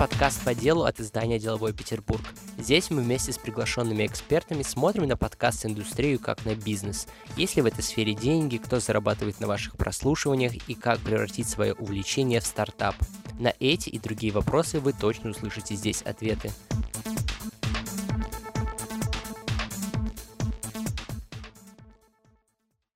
подкаст по делу от издания «Деловой Петербург». Здесь мы вместе с приглашенными экспертами смотрим на подкаст-индустрию как на бизнес. Есть ли в этой сфере деньги, кто зарабатывает на ваших прослушиваниях и как превратить свое увлечение в стартап. На эти и другие вопросы вы точно услышите здесь ответы.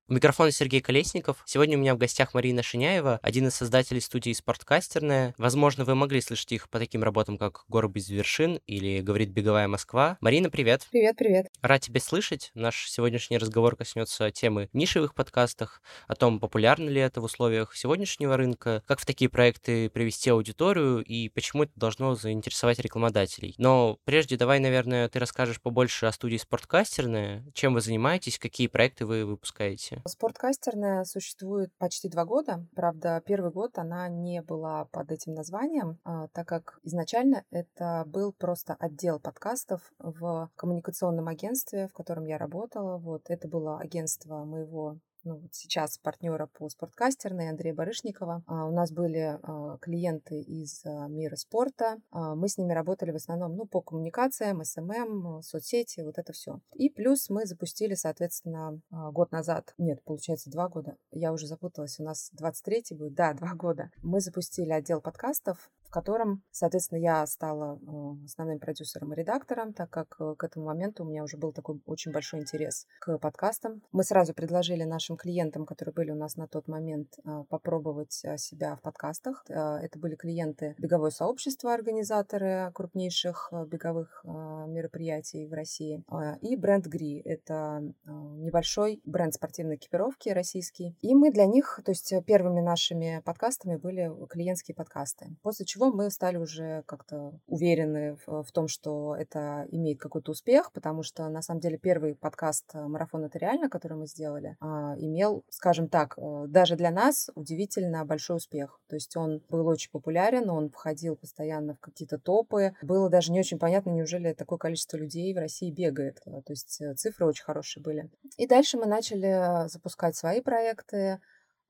У микрофона Сергей Колесников. Сегодня у меня в гостях Марина Шиняева, один из создателей студии «Спорткастерная». Возможно, вы могли слышать их по таким работам, как «Горы без вершин» или «Говорит беговая Москва». Марина, привет. Привет, привет. Рад тебя слышать. Наш сегодняшний разговор коснется темы нишевых подкастах, о том, популярно ли это в условиях сегодняшнего рынка, как в такие проекты привести аудиторию и почему это должно заинтересовать рекламодателей. Но прежде давай, наверное, ты расскажешь побольше о студии «Спорткастерная», чем вы занимаетесь, какие проекты вы выпускаете работе? Спорткастерная существует почти два года. Правда, первый год она не была под этим названием, а, так как изначально это был просто отдел подкастов в коммуникационном агентстве, в котором я работала. Вот это было агентство моего ну, вот сейчас партнера по спорткастерной Андрея Барышникова. А, у нас были а, клиенты из а, мира спорта. Мы с ними работали в основном ну, по коммуникациям, SMM, соцсети, вот это все. И плюс мы запустили, соответственно, год назад, нет, получается, два года. Я уже запуталась, у нас 23-й будет, да, два года. Мы запустили отдел подкастов, котором, соответственно, я стала а, основным продюсером и редактором, так как э, к этому моменту у меня уже был такой очень большой интерес к подкастам. Мы сразу предложили нашим клиентам, которые были у нас на тот момент, а, попробовать себя в подкастах. Это были клиенты беговое сообщество, организаторы крупнейших беговых мероприятий в России, и бренд Гри. Это небольшой бренд спортивной экипировки российский. И мы для них, то есть первыми нашими подкастами были клиентские подкасты. После чего мы стали уже как-то уверены в, том, что это имеет какой-то успех, потому что на самом деле первый подкаст «Марафон это реально», который мы сделали, имел, скажем так, э, даже для нас удивительно большой успех. То есть он был очень популярен, он входил постоянно в какие-то топы. Было даже не очень понятно, неужели такое количество людей в России бегает. Э, то есть э, цифры очень хорошие были. И дальше мы начали запускать свои проекты, а,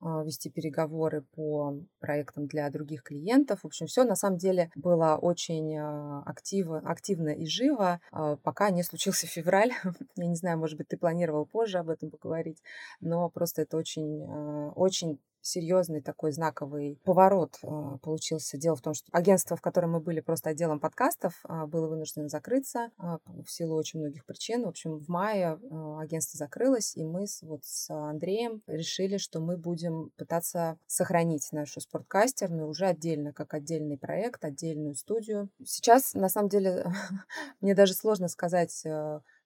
вести переговоры по проектам для других клиентов. В общем, все на самом деле было очень а, активно, активно и живо, а, пока не случился февраль. Я не знаю, может быть, ты планировал позже об этом поговорить, но просто это очень, очень серьезный такой знаковый поворот а, получился. Дело в том, что агентство, в котором мы были просто отделом подкастов, а, было вынуждено закрыться а, в силу очень многих причин. В общем, в мае агентство закрылось, и мы вот с Андреем решили, что мы будем пытаться сохранить нашу спорткастерную уже отдельно, как отдельный проект, отдельную студию. Сейчас, на самом деле, мне даже сложно сказать,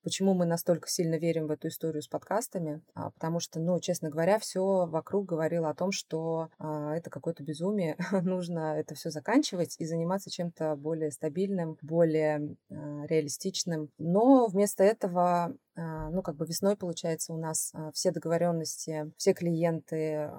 Почему мы настолько сильно верим в эту историю с подкастами? А, потому что, ну, честно говоря, все вокруг говорило о том, что а, это какое-то безумие, нужно это все заканчивать и заниматься чем-то более стабильным, более а, реалистичным. Но вместо этого ну, как бы весной, получается, у нас все договоренности, все клиенты,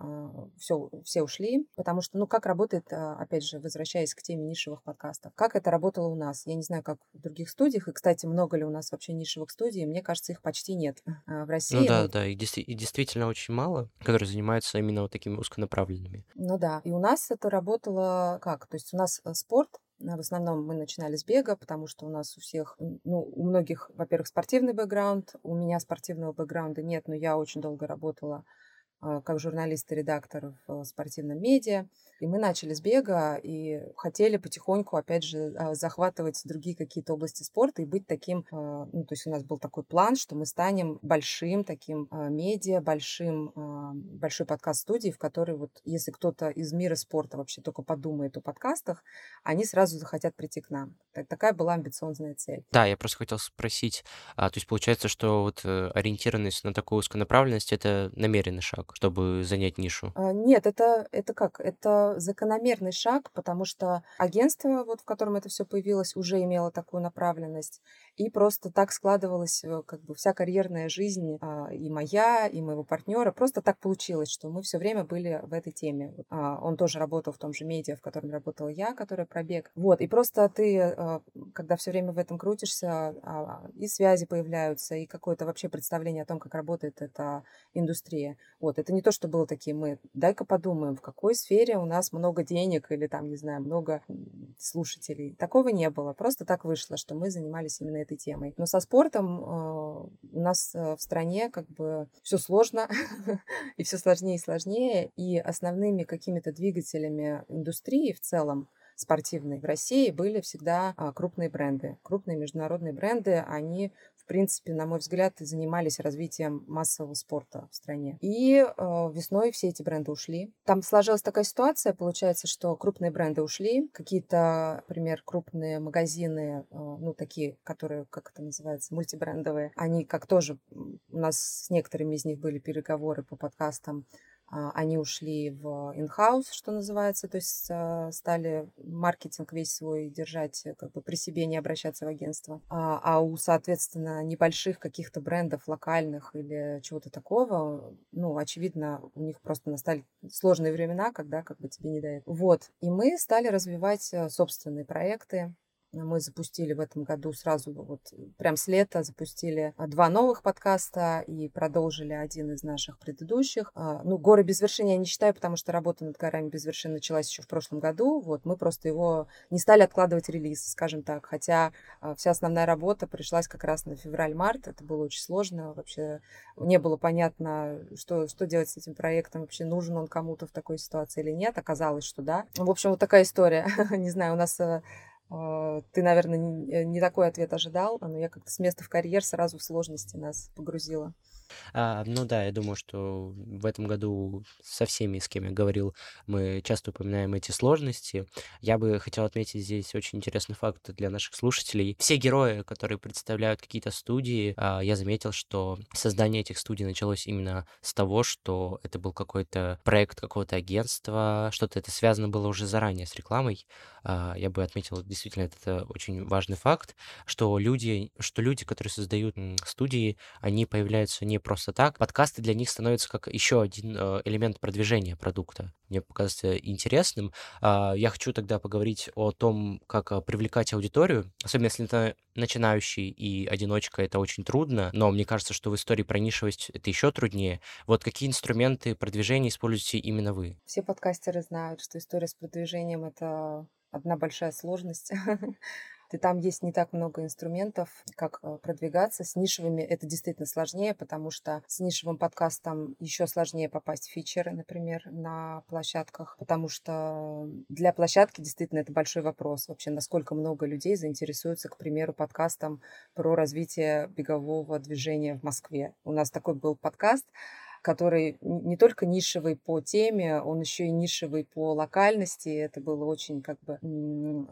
все, все ушли, потому что, ну, как работает, опять же, возвращаясь к теме нишевых подкастов, как это работало у нас? Я не знаю, как в других студиях, и, кстати, много ли у нас вообще нишевых студий, мне кажется, их почти нет в России. Ну да, да, и, и действительно очень мало, которые занимаются именно вот такими узконаправленными. Ну да, и у нас это работало как? То есть у нас э, спорт, в основном мы начинали с бега, потому что у нас у всех, ну, у многих, во-первых, спортивный бэкграунд, у меня спортивного бэкграунда нет, но я очень долго работала а, как журналист и редактор в спортивном медиа. И мы начали с бега и хотели потихоньку, опять же, а, захватывать другие какие-то области спорта и быть таким, а, ну, то есть у нас был такой план, что мы станем большим таким медиа, большим, большой подкаст-студией, в которой вот, если кто-то из мира спорта вообще только подумает о подкастах, они сразу захотят прийти к нам. Такая была амбициозная цель. Да, я просто хотел спросить, а, то есть получается, что вот э, ориентированность на такую узконаправленность — это намеренный шаг? чтобы занять нишу? А, нет, это, это как? Это закономерный шаг, потому что агентство, вот, в котором это все появилось, уже имело такую направленность. И просто так складывалась э, как бы вся карьерная жизнь а, и моя, и моего партнера. Просто так получилось, что мы все время были в этой теме. А, он тоже работал в том же медиа, в котором работала я, которая пробег. Вот, и просто ты, а, когда все время в этом крутишься, и связи появляются, и какое-то вообще представление о том, как работает эта индустрия. Вот, это не то, что было такие мы, дай-ка подумаем, в какой сфере у нас много денег или там, не знаю, много слушателей. Такого не было. Просто так вышло, что мы занимались именно этой темой. Но со спортом э, у нас э, в стране как бы все сложно и все сложнее и сложнее. И основными какими-то двигателями индустрии в целом спортивной в России были всегда а, крупные бренды. Крупные международные бренды, они принципе, на мой взгляд, занимались развитием массового спорта в стране. И э, весной все эти бренды ушли. Там сложилась такая ситуация, получается, что крупные бренды ушли, какие-то, например, крупные магазины, э, ну, такие, которые, как это называется, мультибрендовые, они как тоже, у нас с некоторыми из них были переговоры по подкастам, они ушли в in-house, что называется, то есть а, стали маркетинг весь свой держать э, как бы при себе, не обращаться в агентство. А, а у, соответственно, небольших каких-то брендов локальных или чего-то такого, ну, очевидно, у них просто настали сложные времена, когда как бы тебе не дают. Вот. И мы стали развивать э, собственные проекты, мы запустили в этом году сразу, вот прям с лета запустили а, два новых подкаста и продолжили один из наших предыдущих. А, ну, «Горы без вершины» я не считаю, потому что работа над «Горами без вершин» началась еще в прошлом году. Вот мы просто его не стали откладывать релиз, скажем так. Хотя а, вся основная работа пришлась как раз на февраль-март. Это было очень сложно. Вообще не было понятно, что, что делать с этим проектом. Вообще нужен он кому-то в такой ситуации или нет. Оказалось, что да. В общем, вот такая история. не знаю, у нас а, ты, наверное, не такой ответ ожидал, но я как-то с места в карьер сразу в сложности нас погрузила. А, ну да, я думаю, что в этом году со всеми, с кем я говорил, мы часто упоминаем эти сложности. Я бы хотел отметить здесь очень интересный факт для наших слушателей. Все герои, которые представляют какие-то студии, а, я заметил, что создание этих студий началось именно с того, что это был какой-то проект какого-то агентства, что-то это связано было уже заранее с рекламой. А, я бы отметил, действительно, это очень важный факт, что люди, что люди, которые создают студии, они появляются не просто так. Подкасты для них становятся как еще один э, элемент продвижения продукта. Мне показывается интересным. А, я хочу тогда поговорить о том, как э, привлекать аудиторию, особенно если это начинающий и одиночка, это очень трудно, но мне кажется, что в истории про нишевость это еще труднее. Вот какие инструменты продвижения используете именно вы? Все подкастеры знают, что история с продвижением — это одна большая сложность. И там есть не так много инструментов, как э, продвигаться. С нишевыми это действительно сложнее, потому что с нишевым подкастом еще сложнее попасть в фичеры, например, на площадках, потому что для площадки действительно это большой вопрос. Вообще, насколько много людей заинтересуются, к примеру, подкастом про развитие бегового движения в Москве. У нас такой был подкаст, который не только нишевый по теме, он еще и нишевый по локальности. Это было очень как бы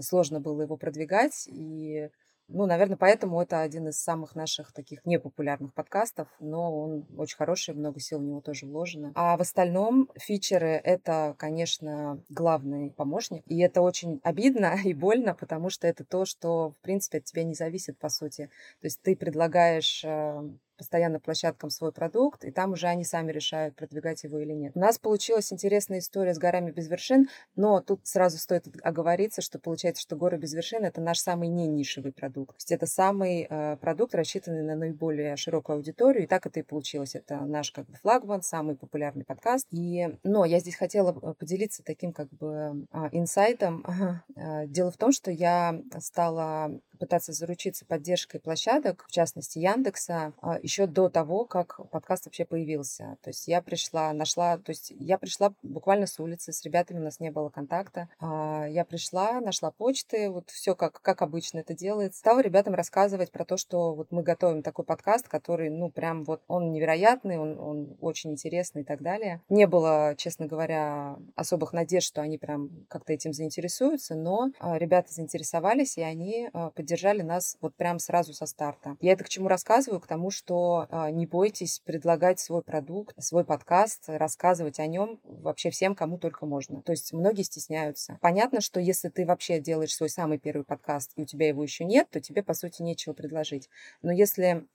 сложно было его продвигать. И ну, наверное, поэтому это один из самых наших таких непопулярных подкастов, но он очень хороший, много сил в него тоже вложено. А в остальном фичеры — это, конечно, главный помощник. И это очень обидно и больно, потому что это то, что, в принципе, от тебя не зависит, по сути. То есть ты предлагаешь э, постоянно площадкам свой продукт, и там уже они сами решают, продвигать его или нет. У нас получилась интересная история с горами без вершин, но тут сразу стоит оговориться, что получается, что горы без вершин это наш самый не нишевый продукт. То есть это самый э, продукт, рассчитанный на наиболее широкую аудиторию, и так это и получилось. Это наш как бы флагман, самый популярный подкаст. И, но я здесь хотела поделиться таким как бы а, инсайтом. Э, дело в том, что я стала пытаться заручиться поддержкой площадок, в частности Яндекса, а, еще до того, как подкаст вообще появился. То есть я пришла, нашла, то есть я пришла буквально с улицы, с ребятами у нас не было контакта. А, я пришла, нашла почты, вот все как, как обычно это делается. Стала ребятам рассказывать про то, что вот мы готовим такой подкаст, который, ну, прям вот он невероятный, он, он очень интересный и так далее. Не было, честно говоря, особых надежд, что они прям как-то этим заинтересуются, но а, ребята заинтересовались, и они поделились поддержали нас вот прям сразу со старта. Я это к чему рассказываю? К тому, что а, не бойтесь предлагать свой продукт, свой подкаст, рассказывать о нем вообще всем, кому только можно. То есть многие стесняются. Понятно, что если ты вообще делаешь свой самый первый подкаст, и у тебя его еще нет, то тебе, по сути, нечего предложить. Но если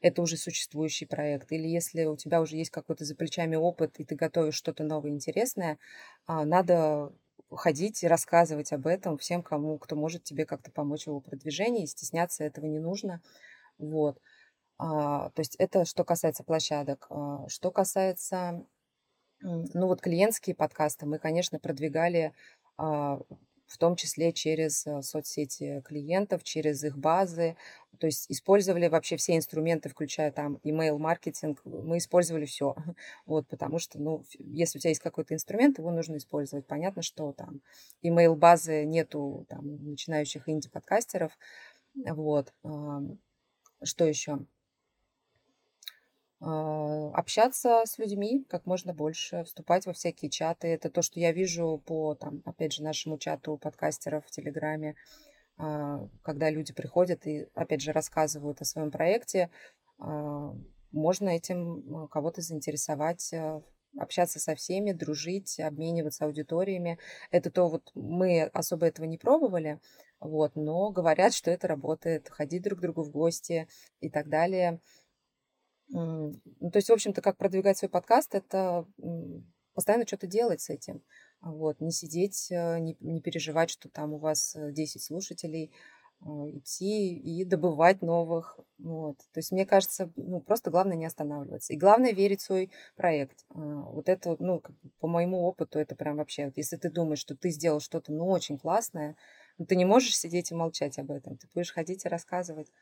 это уже существующий проект, или если у тебя уже есть какой-то за плечами опыт, и ты готовишь что-то новое интересное, а, надо ходить и рассказывать об этом всем, кому, кто может тебе как-то помочь в его продвижении, стесняться этого не нужно. Вот. А, то есть это что касается площадок. А, что касается, ну вот клиентские подкасты, мы, конечно, продвигали а, в том числе через э, соцсети клиентов, через их базы. То есть использовали вообще все инструменты, включая там email-маркетинг, мы использовали все. Вот, потому что, ну, если у тебя есть какой-то инструмент, его нужно использовать. Понятно, что там email-базы нету там начинающих инди-подкастеров. Вот. Что еще? А, общаться с людьми как можно больше, вступать во всякие чаты. Это то, что я вижу по, там, опять же, нашему чату подкастеров в Телеграме, а, когда люди приходят и, опять же, рассказывают о своем проекте. А, можно этим кого-то заинтересовать, общаться со всеми, дружить, обмениваться аудиториями. Это то вот мы особо этого не пробовали, вот, но говорят, что это работает, ходить друг к другу в гости и так далее – то есть, в общем-то, как продвигать свой подкаст, это постоянно что-то делать с этим. Вот, не сидеть, э, не, не переживать, что там у вас 10 э, слушателей, а, идти и добывать новых. Вот. То есть, мне кажется, ну, просто главное не останавливаться. И главное верить в свой проект. А, вот это, ну, по моему опыту, это прям вообще, если ты думаешь, что ты сделал что-то, ну, очень классное, ну, ты не можешь сидеть и молчать об этом. Ты будешь ходить и рассказывать.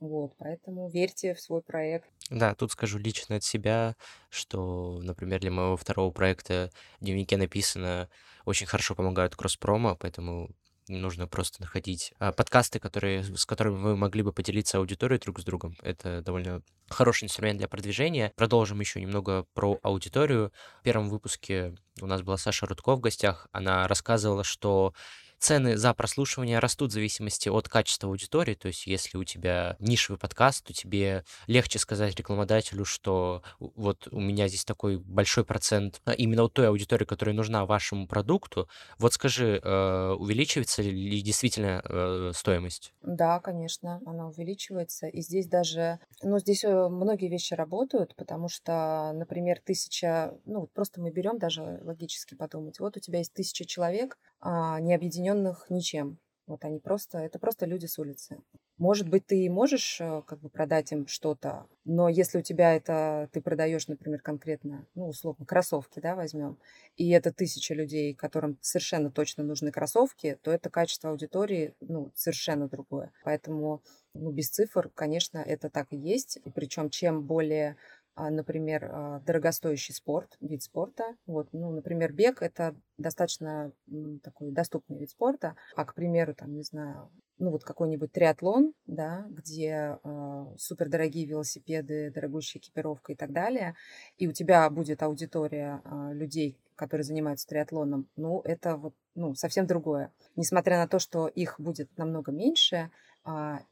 Вот, поэтому верьте в свой проект. Да, тут скажу лично от себя, что, например, для моего второго проекта в дневнике написано очень хорошо помогают кросс-промо, поэтому нужно просто находить а, подкасты, которые, с которыми вы могли бы поделиться аудиторией друг с другом. Это довольно хороший инструмент для продвижения. Продолжим еще немного про аудиторию. В первом выпуске у нас была Саша Рудко в гостях. Она рассказывала, что цены за прослушивание растут в зависимости от качества аудитории. То есть, если у тебя нишевый подкаст, то тебе легче сказать рекламодателю, что вот у меня здесь такой большой процент а, именно вот той аудитории, которая нужна вашему продукту. Вот скажи, э, увеличивается ли действительно э, стоимость? Да, конечно, она увеличивается. И здесь даже, ну, здесь э, многие вещи работают, потому что, например, тысяча, ну, просто мы берем даже логически подумать, вот у тебя есть тысяча человек, а, не объединенных ничем. Вот они просто, это просто люди с улицы. Может быть, ты можешь э, как бы продать им что-то, но если у тебя это, ты продаешь, например, конкретно, ну, условно, кроссовки, да, возьмем, и это тысяча людей, которым совершенно точно нужны кроссовки, то это качество аудитории, ну, совершенно другое. Поэтому, ну, без цифр, конечно, это так и есть. И причем, чем более например, а, дорогостоящий спорт, вид спорта. Вот, ну, например, бег – это достаточно такой доступный вид спорта, а, к примеру, там, не знаю, ну, вот какой-нибудь триатлон, да, где э, супердорогие велосипеды, дорогущая экипировка и так далее, и у тебя будет аудитория э, людей, которые занимаются триатлоном, ну, это вот, ну, совсем другое. Несмотря на то, что их будет намного меньше, а,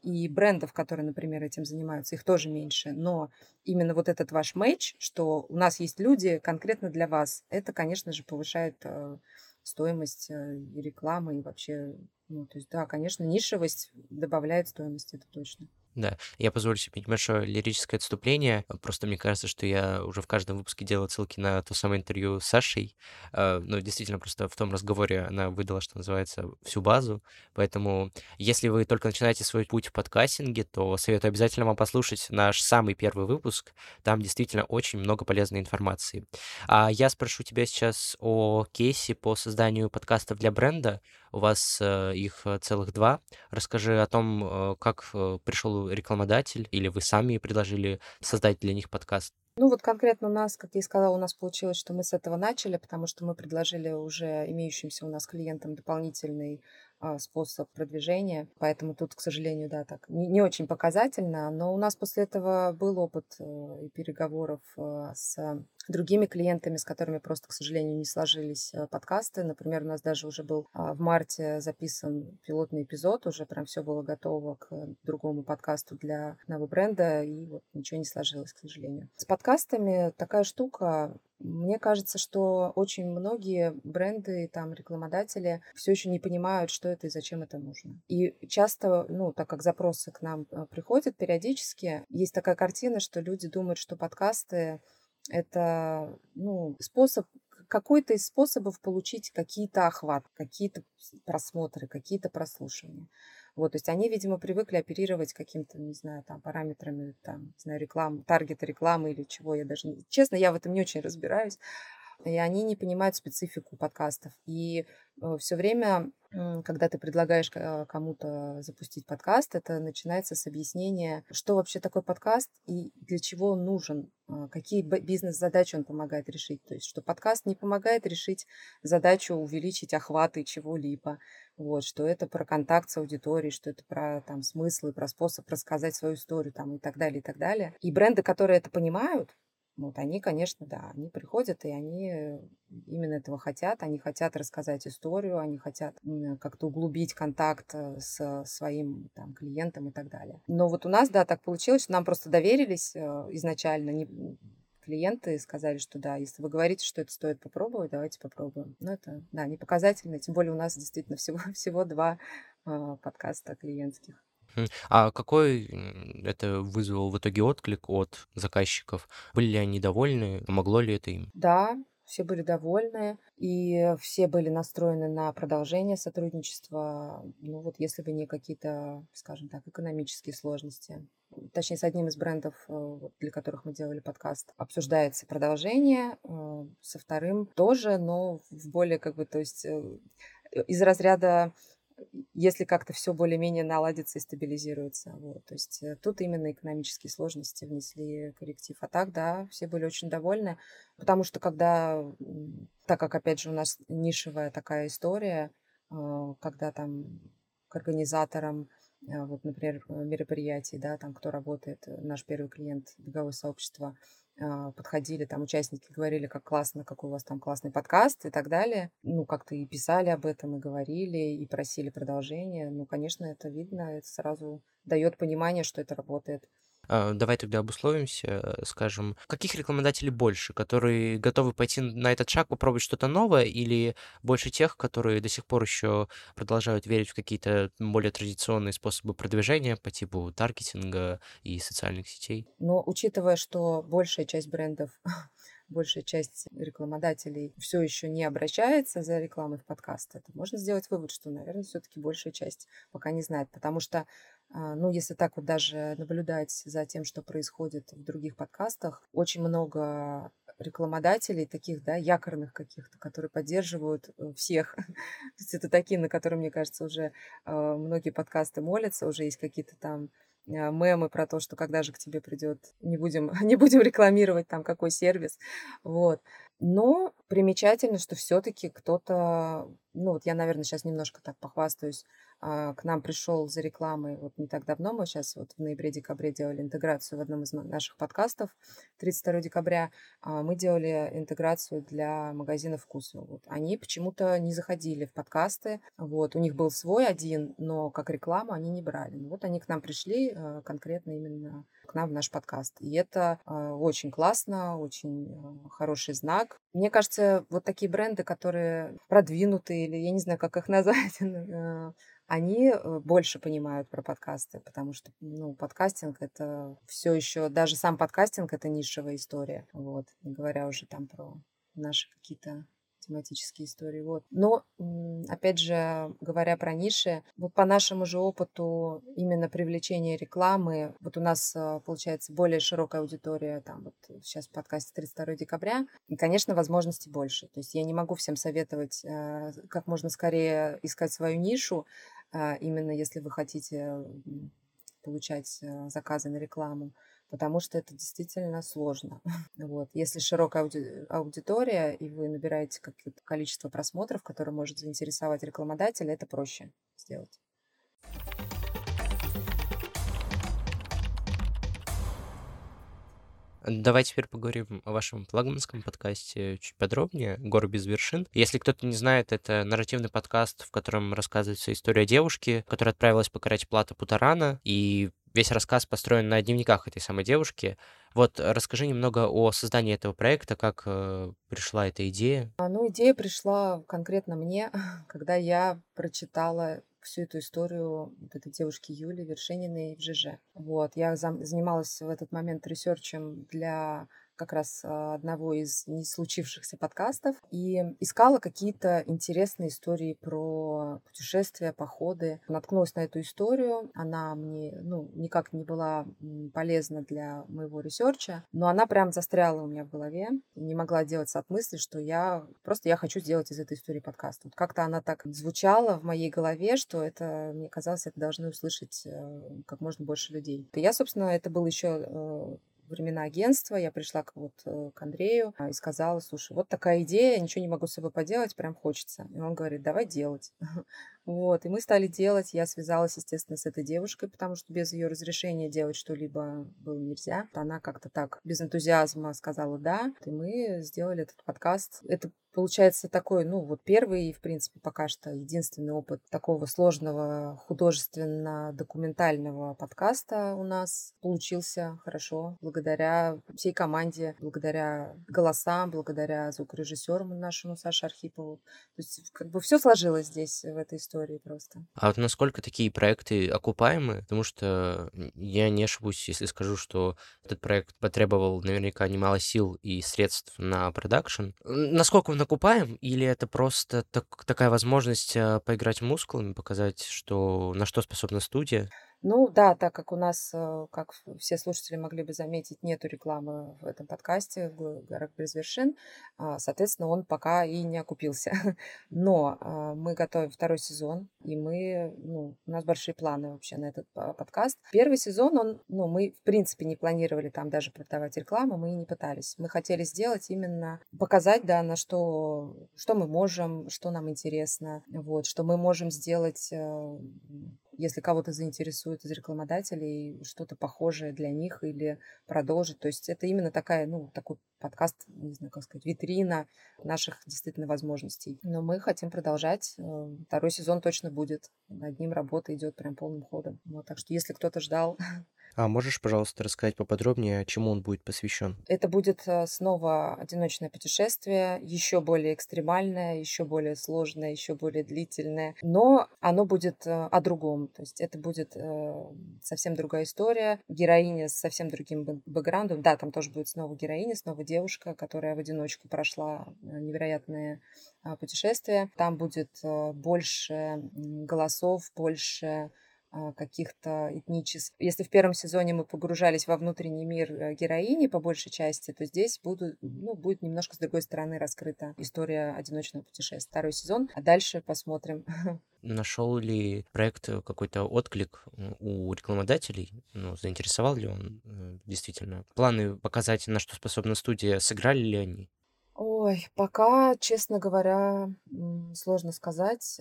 и брендов, которые, например, этим занимаются, их тоже меньше. Но именно вот этот ваш матч, что у нас есть люди конкретно для вас, это, конечно же, повышает э, стоимость э, рекламы и вообще, ну, то есть, да, конечно, нишевость добавляет стоимость, это точно. Да, я позволю себе небольшое лирическое отступление. Просто мне кажется, что я уже в каждом выпуске делал ссылки на то самое интервью с Сашей. Но действительно, просто в том разговоре она выдала, что называется, всю базу. Поэтому, если вы только начинаете свой путь в подкастинге, то советую обязательно вам послушать наш самый первый выпуск. Там действительно очень много полезной информации. А я спрошу тебя сейчас о кейсе по созданию подкастов для бренда. У вас э, их э, целых два. Расскажи о том, как пришел рекламодатель, или вы сами предложили создать для них подкаст. Ну вот конкретно у нас, как я и сказала, у нас получилось, что мы с этого начали, потому что мы предложили уже имеющимся у нас клиентам дополнительный способ продвижения. Поэтому тут, к сожалению, да, так не, не очень показательно. Но у нас после этого был опыт э, и переговоров э, с другими клиентами, с которыми просто, к сожалению, не сложились э, подкасты. Например, у нас даже уже был а, в марте записан пилотный эпизод, уже прям все было готово к другому подкасту для одного бренда, и вот ничего не сложилось, к сожалению. С подкастами такая штука, мне кажется, что очень многие бренды, там, рекламодатели все еще не понимают, что это и зачем это нужно. И часто, ну, так как запросы к нам э, приходят периодически, есть такая картина, что люди думают, что подкасты это, ну, способ какой-то из способов получить какие-то охват, какие-то просмотры, какие-то прослушивания. Вот, то есть они, видимо, привыкли оперировать каким-то, не знаю, там, параметрами, там, не знаю, рекламы, таргета рекламы или чего, я даже, честно, я в этом не очень разбираюсь, и они не понимают специфику подкастов. И э, все время, когда ты предлагаешь э, кому-то запустить подкаст, это начинается с объяснения, что вообще такое подкаст и для чего он нужен, э, какие бизнес-задачи он помогает решить. То есть, что подкаст не помогает решить задачу увеличить охваты чего-либо, вот, что это про контакт с аудиторией, что это про там, смыслы, про способ рассказать свою историю там, и так далее, и так далее. И бренды, которые это понимают, вот они, конечно, да, они приходят, и они именно этого хотят. Они хотят рассказать историю, они хотят как-то углубить контакт э, с своим там, клиентом и так далее. Но вот у нас, да, так получилось, что нам просто доверились э, изначально не, клиенты сказали, что да, если вы говорите, что это стоит попробовать, давайте попробуем. Но это, да, не показательно, тем более у нас действительно всего, всего два э, подкаста клиентских. А какой это вызвало в итоге отклик от заказчиков? Были ли они довольны? Помогло ли это им? Да, все были довольны, и все были настроены на продолжение сотрудничества, ну вот если бы не какие-то, скажем так, экономические сложности. Точнее, с одним из брендов, э, для которых мы делали подкаст, обсуждается продолжение, э, со вторым тоже, но в более как бы, то есть э, из разряда если как-то все более-менее наладится и стабилизируется. Вот. То есть э, тут именно экономические сложности внесли корректив. А так, да, все были очень довольны, потому что когда, так как, опять же, у нас нишевая такая история, э, когда там к организаторам э, вот, например, мероприятий, да, там, кто работает, наш первый клиент, беговое сообщество, а, подходили там участники, говорили, как классно, какой у вас там классный подкаст и так далее. Ну, как-то и писали об этом, и говорили, и просили продолжения. Ну, конечно, это видно, это сразу дает понимание, что это работает. А, давай тогда обусловимся, скажем, каких рекламодателей больше, которые готовы пойти на этот шаг, попробовать что-то новое, или больше тех, которые до сих пор еще продолжают верить в какие-то более традиционные способы продвижения по типу таргетинга и социальных сетей? Но учитывая, что большая часть брендов большая часть рекламодателей все еще не обращается за рекламой в подкаст, это можно сделать вывод, что, наверное, все-таки большая часть пока не знает, потому что ну, если так вот даже наблюдать за тем, что происходит в других подкастах, очень много рекламодателей таких, да, якорных каких-то, которые поддерживают э, всех. То есть это такие, на которые, мне кажется, уже а, многие подкасты молятся, уже есть какие-то там а, мемы про то, что когда же к тебе придет, не будем, не будем рекламировать там какой сервис, вот. Но примечательно, что все-таки кто-то, ну вот я, наверное, сейчас немножко так похвастаюсь, а, к нам пришел за рекламой вот не так давно, мы сейчас вот в ноябре-декабре делали интеграцию в одном из наших подкастов, 32 декабря, а, мы делали интеграцию для магазина вкуса. Вот. Они почему-то не заходили в подкасты, вот, у них был свой один, но как рекламу они не брали. Ну, вот они к нам пришли а, конкретно именно к нам в наш подкаст. И это очень классно, очень хороший знак. Мне кажется, вот такие бренды, которые продвинутые, или я не знаю, как их назвать, они э, больше понимают про подкасты, потому что, ну, подкастинг это все еще, даже сам подкастинг это нишевая история, вот, не говоря уже там про наши какие-то тематические истории. Вот. Но, опять же, говоря про ниши, вот по нашему же опыту именно привлечение рекламы, вот у нас э, получается более широкая аудитория, там вот сейчас в подкасте 32 декабря, и, конечно, возможностей больше. То есть я не могу всем советовать э, как можно скорее искать свою нишу, а, именно если вы хотите получать э, заказы на рекламу. Потому что это действительно сложно. Вот. Если широкая ауди- аудитория, и вы набираете какое-то количество просмотров, которое может заинтересовать рекламодателя, это проще сделать. Давай теперь поговорим о вашем флагманском подкасте чуть подробнее «Горы без вершин». Если кто-то не знает, это нарративный подкаст, в котором рассказывается история девушки, которая отправилась покорять плато Путарана, и весь рассказ построен на дневниках этой самой девушки. Вот расскажи немного о создании этого проекта, как э, пришла эта идея. А, ну, идея пришла конкретно мне, когда я прочитала всю эту историю вот этой девушки Юли Вершининой в ЖЖ. Вот, я занималась в этот момент ресерчем для как раз а, одного из не случившихся подкастов и искала какие-то интересные истории про путешествия, походы. Наткнулась на эту историю. Она мне ну, никак не была полезна для моего research а, но она прям застряла у меня в голове. Не могла отделаться от мысли, что я просто я хочу сделать из этой истории подкаст. Вот как-то она так звучала в моей голове, что это, мне казалось, это должны услышать э, как можно больше людей. И я, собственно, это был еще э, времена агентства, я пришла к, вот, э, к Андрею а, и сказала, слушай, вот такая идея, ничего не могу с собой поделать, прям хочется. И он говорит, давай делать. Вот, и мы стали делать. Я связалась, естественно, с этой девушкой, потому что без ее разрешения делать что-либо было нельзя. Она как-то так без энтузиазма сказала «да». И мы сделали этот подкаст. Это получается такой, ну, вот первый, в принципе, пока что единственный опыт такого сложного художественно-документального подкаста у нас получился хорошо благодаря всей команде, благодаря голосам, благодаря звукорежиссеру нашему Саше Архипову. То есть как бы все сложилось здесь, в этой истории истории просто. А вот насколько такие проекты окупаемы? Потому что я не ошибусь, если скажу, что этот проект потребовал наверняка немало сил и средств на продакшн. Насколько он окупаем? Или это просто так, такая возможность а, поиграть мускулами, показать, что на что способна студия? Ну да, так как у нас, э, как все слушатели могли бы заметить, нету рекламы в этом подкасте в «Горах без вершин», а, соответственно, он пока и не окупился. Но а, мы готовим второй сезон, и мы, ну, у нас большие планы вообще на этот подкаст. Первый сезон, он, ну, мы в принципе не планировали там даже продавать рекламу, мы и не пытались. Мы хотели сделать именно, показать, да, на что, что мы можем, что нам интересно, вот, что мы можем сделать э, если кого-то заинтересует из рекламодателей что-то похожее для них или продолжить. То есть это именно такая, ну, такой подкаст, не знаю, как сказать, витрина наших действительно возможностей. Но мы хотим продолжать. Э, второй сезон точно будет. Над ним работа идет прям полным ходом. Вот, так что если кто-то ждал А можешь, пожалуйста, рассказать поподробнее, чему он будет посвящен? Это будет э, снова одиночное путешествие, еще более экстремальное, еще более сложное, еще более длительное. Но оно будет э, о другом. То есть это будет э, совсем другая история. Героиня с совсем другим бэкграундом. Да, там тоже будет снова героиня, снова девушка, которая в одиночку прошла невероятное а, путешествие. Там будет больше голосов, больше каких-то этнических. Если в первом сезоне мы погружались во внутренний мир э, героини по большей части, то здесь будут, ну, будет немножко с другой стороны раскрыта история одиночного путешествия. Второй сезон, а дальше посмотрим. Нашел ли проект какой-то отклик у рекламодателей? Ну, заинтересовал ли он э, действительно? Планы показать, на что способна студия, сыграли ли они? Ой, пока, честно говоря, сложно сказать.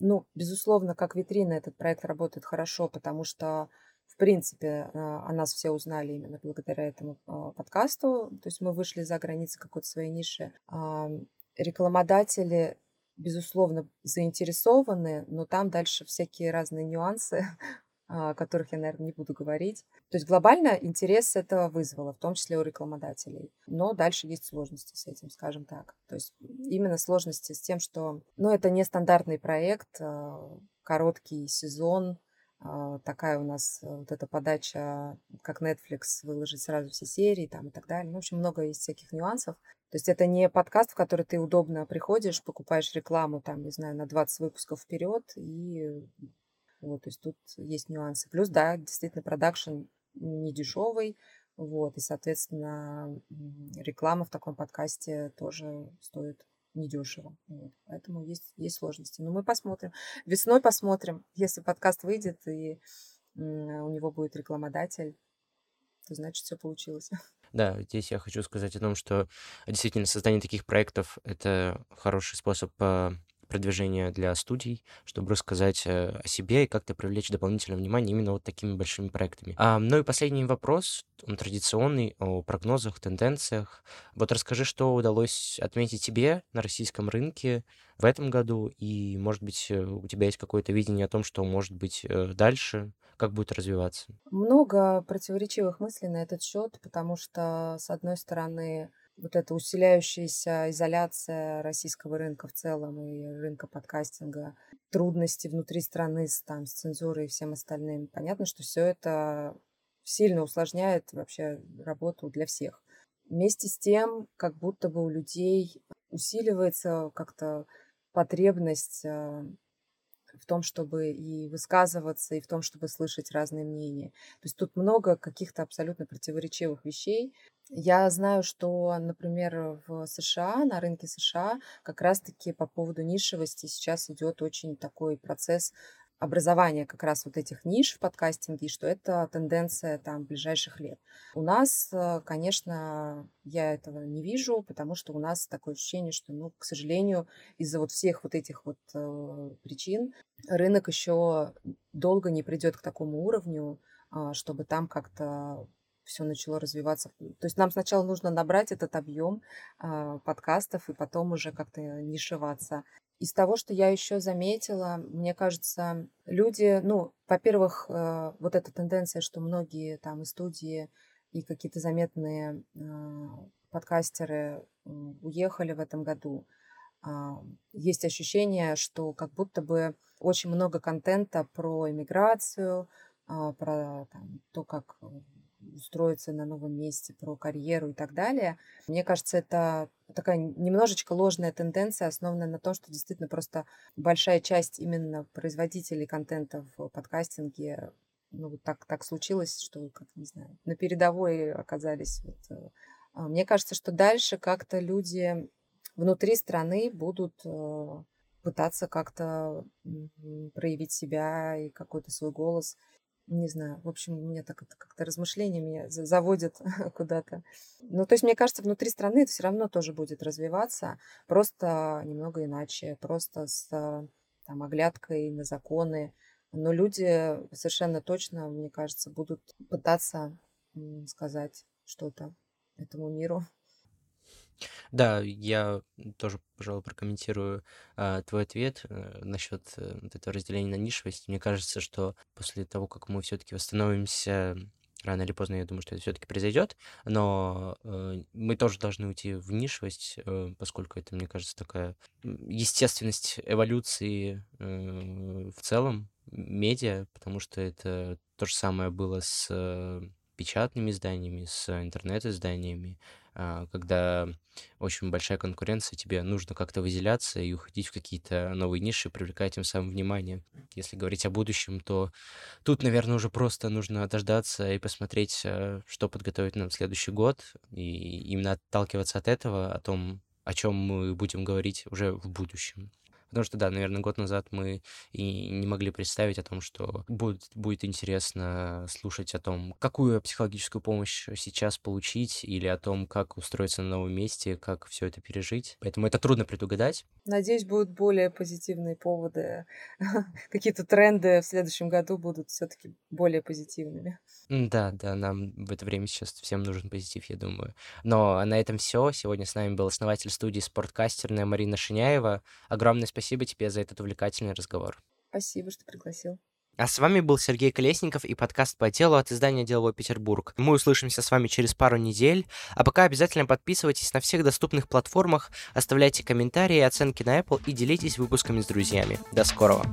Ну, безусловно, как витрина этот проект работает хорошо, потому что, в принципе, а, о нас все узнали именно благодаря этому а, подкасту. То есть мы вышли за границы какой-то своей ниши. А, рекламодатели безусловно, заинтересованы, но там дальше всякие разные нюансы о которых я, наверное, не буду говорить. То есть глобально интерес этого вызвало, в том числе у рекламодателей. Но дальше есть сложности с этим, скажем так. То есть именно сложности с тем, что ну, это нестандартный проект, а, короткий сезон, а, такая у нас э, вот эта подача, как Netflix, выложить сразу все серии там и так далее. Ну, в общем, много есть всяких нюансов. То есть это не подкаст, в который ты удобно приходишь, покупаешь рекламу, там, не знаю, на 20 выпусков вперед и вот, то есть тут есть нюансы. Плюс, да, действительно, продакшн не дешевый, вот, и, соответственно, реклама в таком подкасте тоже стоит недешево. Вот. Поэтому есть, есть сложности. Но мы посмотрим. Весной посмотрим, если подкаст выйдет и у него будет рекламодатель. то значит все получилось. Да, здесь я хочу сказать о том, что действительно создание таких проектов — это хороший способ а, продвижения для студий, чтобы рассказать э, о себе и как-то привлечь дополнительное внимание именно вот такими большими проектами. А, ну и последний вопрос, он традиционный, о прогнозах, тенденциях. Вот расскажи, что удалось отметить тебе на российском рынке в этом году, и, может быть, э, у тебя есть какое-то видение о том, что может быть э, дальше, как будет развиваться? Много противоречивых мыслей на этот счет, потому что, с одной стороны, вот эта усиляющаяся изоляция российского рынка в целом и рынка подкастинга, трудности внутри страны с, там, с цензурой и всем остальным. Понятно, что все это сильно усложняет вообще работу для всех. Вместе с тем, как будто бы у людей усиливается как-то потребность а, в том, чтобы и высказываться, и в том, чтобы слышать разные мнения. То есть тут много каких-то абсолютно противоречивых вещей. Я знаю, что, например, в США, на рынке США, как раз-таки по поводу нишевости сейчас идет очень такой процесс образования как раз вот этих ниш в подкастинге, что это тенденция там ближайших лет. У нас, э, конечно, я этого не вижу, потому что у нас такое ощущение, что, ну, к сожалению, из-за вот всех вот этих вот э, причин рынок еще долго не придет к такому уровню, э, чтобы там как-то все начало развиваться. То есть нам сначала нужно набрать этот объем э, подкастов и потом уже как-то нишеваться. Из того, что я еще заметила, мне кажется, люди, ну, во-первых, э, вот эта тенденция, что многие там и студии, и какие-то заметные э, подкастеры уехали в этом году. Э, есть ощущение, что как будто бы очень много контента про иммиграцию, э, про там, то, как устроиться на новом месте, про карьеру и так далее. Мне кажется, это такая немножечко ложная тенденция, основанная на том, что действительно просто большая часть именно производителей контента в подкастинге ну, так, так случилось, что, как не знаю, на передовой оказались. Вот. Э. А мне кажется, что дальше как-то люди внутри страны будут э, пытаться как-то проявить себя и какой-то свой голос не знаю, в общем, мне так это как-то размышления меня заводят куда-то. Ну, то есть, мне кажется, внутри страны это все равно тоже будет развиваться, просто немного иначе, просто с там, оглядкой на законы. Но люди совершенно точно, мне кажется, будут пытаться сказать что-то этому миру. Да, я тоже, пожалуй, прокомментирую а, твой ответ э, насчет э, вот этого разделения на нишевость. Мне кажется, что после того, как мы все-таки восстановимся, рано или поздно, я думаю, что это все-таки произойдет, но э, мы тоже должны уйти в нишевость, э, поскольку это, мне кажется, такая естественность эволюции э, в целом медиа, потому что это то же самое было с э, печатными изданиями, с интернет-изданиями, когда очень большая конкуренция, тебе нужно как-то выделяться и уходить в какие-то новые ниши, привлекать тем самым внимание. Если говорить о будущем, то тут, наверное, уже просто нужно дождаться и посмотреть, а, что подготовить нам в следующий год, и именно отталкиваться от этого, о том, о чем мы будем говорить уже в будущем. Потому что, да, наверное, год назад мы и не могли представить о том, что будет, будет интересно слушать о том, какую психологическую помощь сейчас получить, или о том, как устроиться на новом месте, как все это пережить. Поэтому это трудно предугадать. Надеюсь, будут более позитивные поводы. Какие-то тренды в следующем году будут все-таки более позитивными. Да, да, нам в это время сейчас всем нужен позитив, я думаю. Но на этом все. Сегодня с нами был основатель студии «Спорткастерная» Марина Шиняева. Огромное спасибо спасибо тебе за этот увлекательный разговор. Спасибо, что пригласил. А с вами был Сергей Колесников и подкаст по делу от издания «Деловой Петербург». Мы услышимся с вами через пару недель, а пока обязательно подписывайтесь на всех доступных платформах, оставляйте комментарии и оценки на Apple и делитесь выпусками с друзьями. До скорого!